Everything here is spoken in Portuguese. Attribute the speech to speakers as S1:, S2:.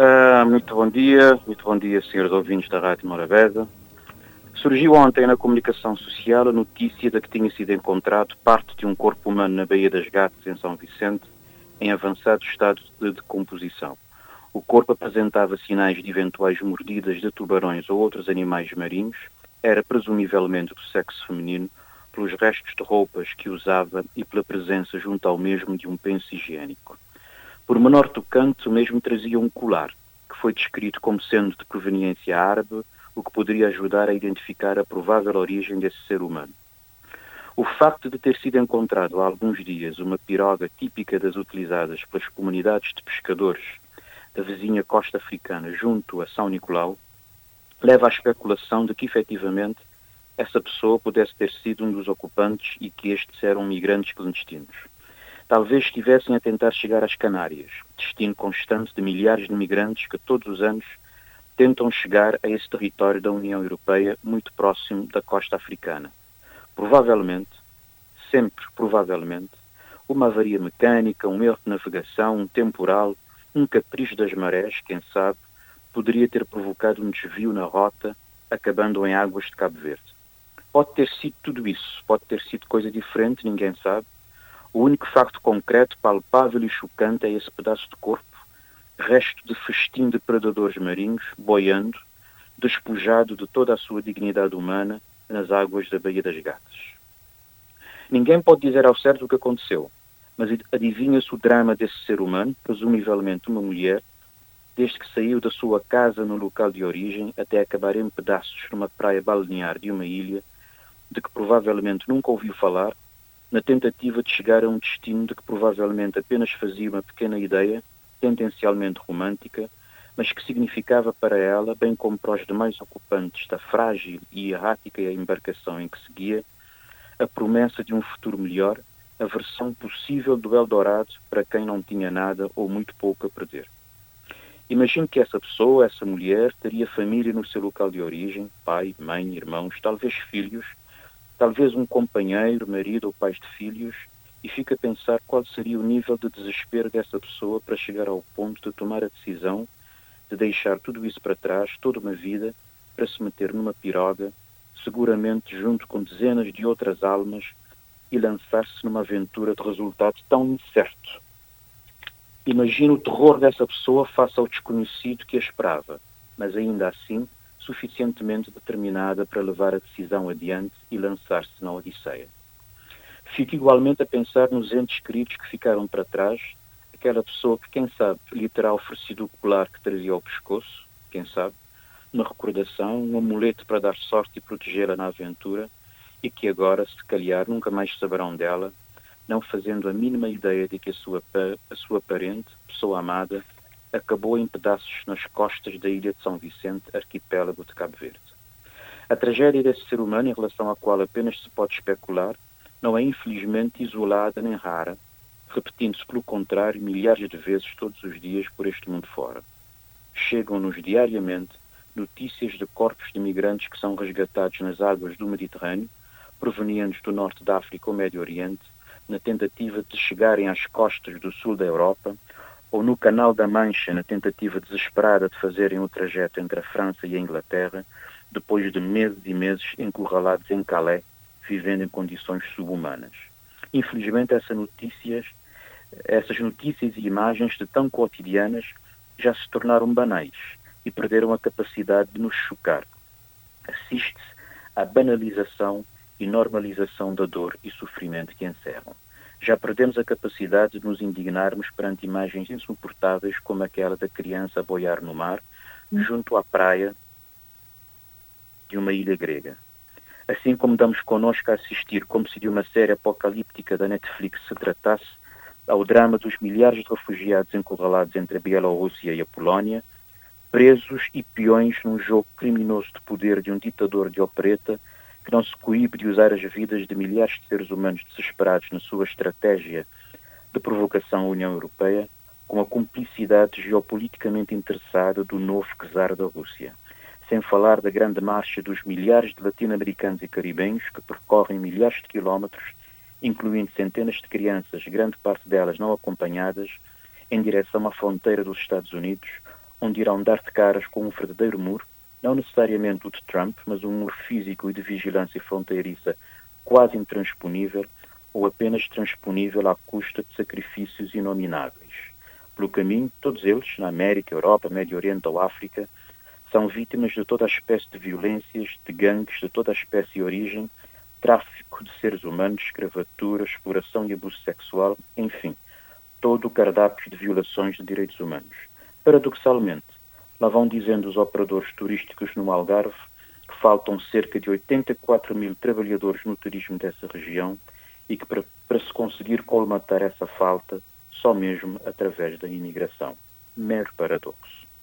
S1: Uh, muito bom dia, muito bom dia, senhores ouvintes da Rádio Morabeza. Surgiu ontem na comunicação social a notícia de que tinha sido encontrado parte de um corpo humano na Baía das Gatas, em São Vicente, em avançado estado de decomposição. O corpo apresentava sinais de eventuais mordidas de tubarões ou outros animais marinhos, era presumivelmente do sexo feminino, pelos restos de roupas que usava e pela presença junto ao mesmo de um penso higiênico. Por menor tocante, o mesmo trazia um colar, que foi descrito como sendo de proveniência árabe, o que poderia ajudar a identificar a provável origem desse ser humano. O facto de ter sido encontrado há alguns dias uma piroga típica das utilizadas pelas comunidades de pescadores da vizinha costa africana junto a São Nicolau leva à especulação de que efetivamente essa pessoa pudesse ter sido um dos ocupantes e que estes eram migrantes clandestinos. Talvez estivessem a tentar chegar às Canárias, destino constante de milhares de migrantes que todos os anos tentam chegar a esse território da União Europeia muito próximo da costa africana. Provavelmente, sempre provavelmente, uma avaria mecânica, um erro de navegação, um temporal, um capricho das marés, quem sabe, poderia ter provocado um desvio na rota, acabando em águas de Cabo Verde. Pode ter sido tudo isso, pode ter sido coisa diferente, ninguém sabe. O único facto concreto, palpável e chocante é esse pedaço de corpo, resto de festim de predadores marinhos, boiando, despojado de toda a sua dignidade humana nas águas da Baía das Gatas. Ninguém pode dizer ao certo o que aconteceu, mas adivinha-se o drama desse ser humano, presumivelmente uma mulher, desde que saiu da sua casa no local de origem até acabar em pedaços numa praia balnear de uma ilha de que provavelmente nunca ouviu falar, na tentativa de chegar a um destino de que provavelmente apenas fazia uma pequena ideia, tendencialmente romântica, mas que significava para ela, bem como para os demais ocupantes da frágil e errática embarcação em que seguia, a promessa de um futuro melhor, a versão possível do Eldorado para quem não tinha nada ou muito pouco a perder. Imagino que essa pessoa, essa mulher, teria família no seu local de origem, pai, mãe, irmãos, talvez filhos, talvez um companheiro, marido ou pai de filhos, e fica a pensar qual seria o nível de desespero dessa pessoa para chegar ao ponto de tomar a decisão de deixar tudo isso para trás, toda uma vida, para se meter numa piroga, seguramente junto com dezenas de outras almas, e lançar-se numa aventura de resultado tão incerto. Imagino o terror dessa pessoa face ao desconhecido que a esperava, mas ainda assim suficientemente determinada para levar a decisão adiante e lançar-se na Odisseia. Fico igualmente a pensar nos entes queridos que ficaram para trás, aquela pessoa que, quem sabe, lhe terá oferecido o colar que trazia ao pescoço, quem sabe, uma recordação, um amuleto para dar sorte e protegê-la na aventura, e que agora, se calhar, nunca mais saberão dela, não fazendo a mínima ideia de que a sua, a sua parente, pessoa amada, acabou em pedaços nas costas da ilha de São Vicente, arquipélago de Cabo Verde. A tragédia desse ser humano, em relação à qual apenas se pode especular, não é infelizmente isolada nem rara, repetindo-se, pelo contrário, milhares de vezes todos os dias por este mundo fora. Chegam-nos diariamente notícias de corpos de migrantes que são resgatados nas águas do Mediterrâneo, provenientes do norte da África ou Médio Oriente, na tentativa de chegarem às costas do sul da Europa, ou no Canal da Mancha, na tentativa desesperada de fazerem o trajeto entre a França e a Inglaterra, depois de meses e meses encurralados em Calais, vivendo em condições subhumanas. Infelizmente, essas notícias, essas notícias e imagens de tão cotidianas já se tornaram banais e perderam a capacidade de nos chocar. Assiste-se à banalização e normalização da dor e sofrimento que encerram. Já perdemos a capacidade de nos indignarmos perante imagens insuportáveis como aquela da criança a boiar no mar, junto à praia de uma ilha grega. Assim como damos connosco a assistir como se de uma série apocalíptica da Netflix se tratasse, ao drama dos milhares de refugiados encurralados entre a Bielorrússia e a Polónia, presos e peões num jogo criminoso de poder de um ditador de opereta que não se coíbe de usar as vidas de milhares de seres humanos desesperados na sua estratégia de provocação à União Europeia com a cumplicidade geopoliticamente interessada do novo czar da Rússia. Sem falar da grande marcha dos milhares de latino-americanos e caribenhos que percorrem milhares de quilómetros, incluindo centenas de crianças, grande parte delas não acompanhadas, em direção à fronteira dos Estados Unidos, onde irão dar-se caras com um verdadeiro muro, não necessariamente o de Trump, mas um muro físico e de vigilância fronteiriça quase intransponível ou apenas transponível à custa de sacrifícios inomináveis. Pelo caminho, todos eles, na América, Europa, Médio Oriente ou África, são vítimas de toda a espécie de violências, de gangues de toda a espécie e origem, tráfico de seres humanos, escravatura, exploração e abuso sexual, enfim, todo o cardápio de violações de direitos humanos. Paradoxalmente, lá vão dizendo os operadores turísticos no Algarve que faltam cerca de 84 mil trabalhadores no turismo dessa região e que para, para se conseguir colmatar essa falta, só mesmo através da imigração. Mero paradoxo.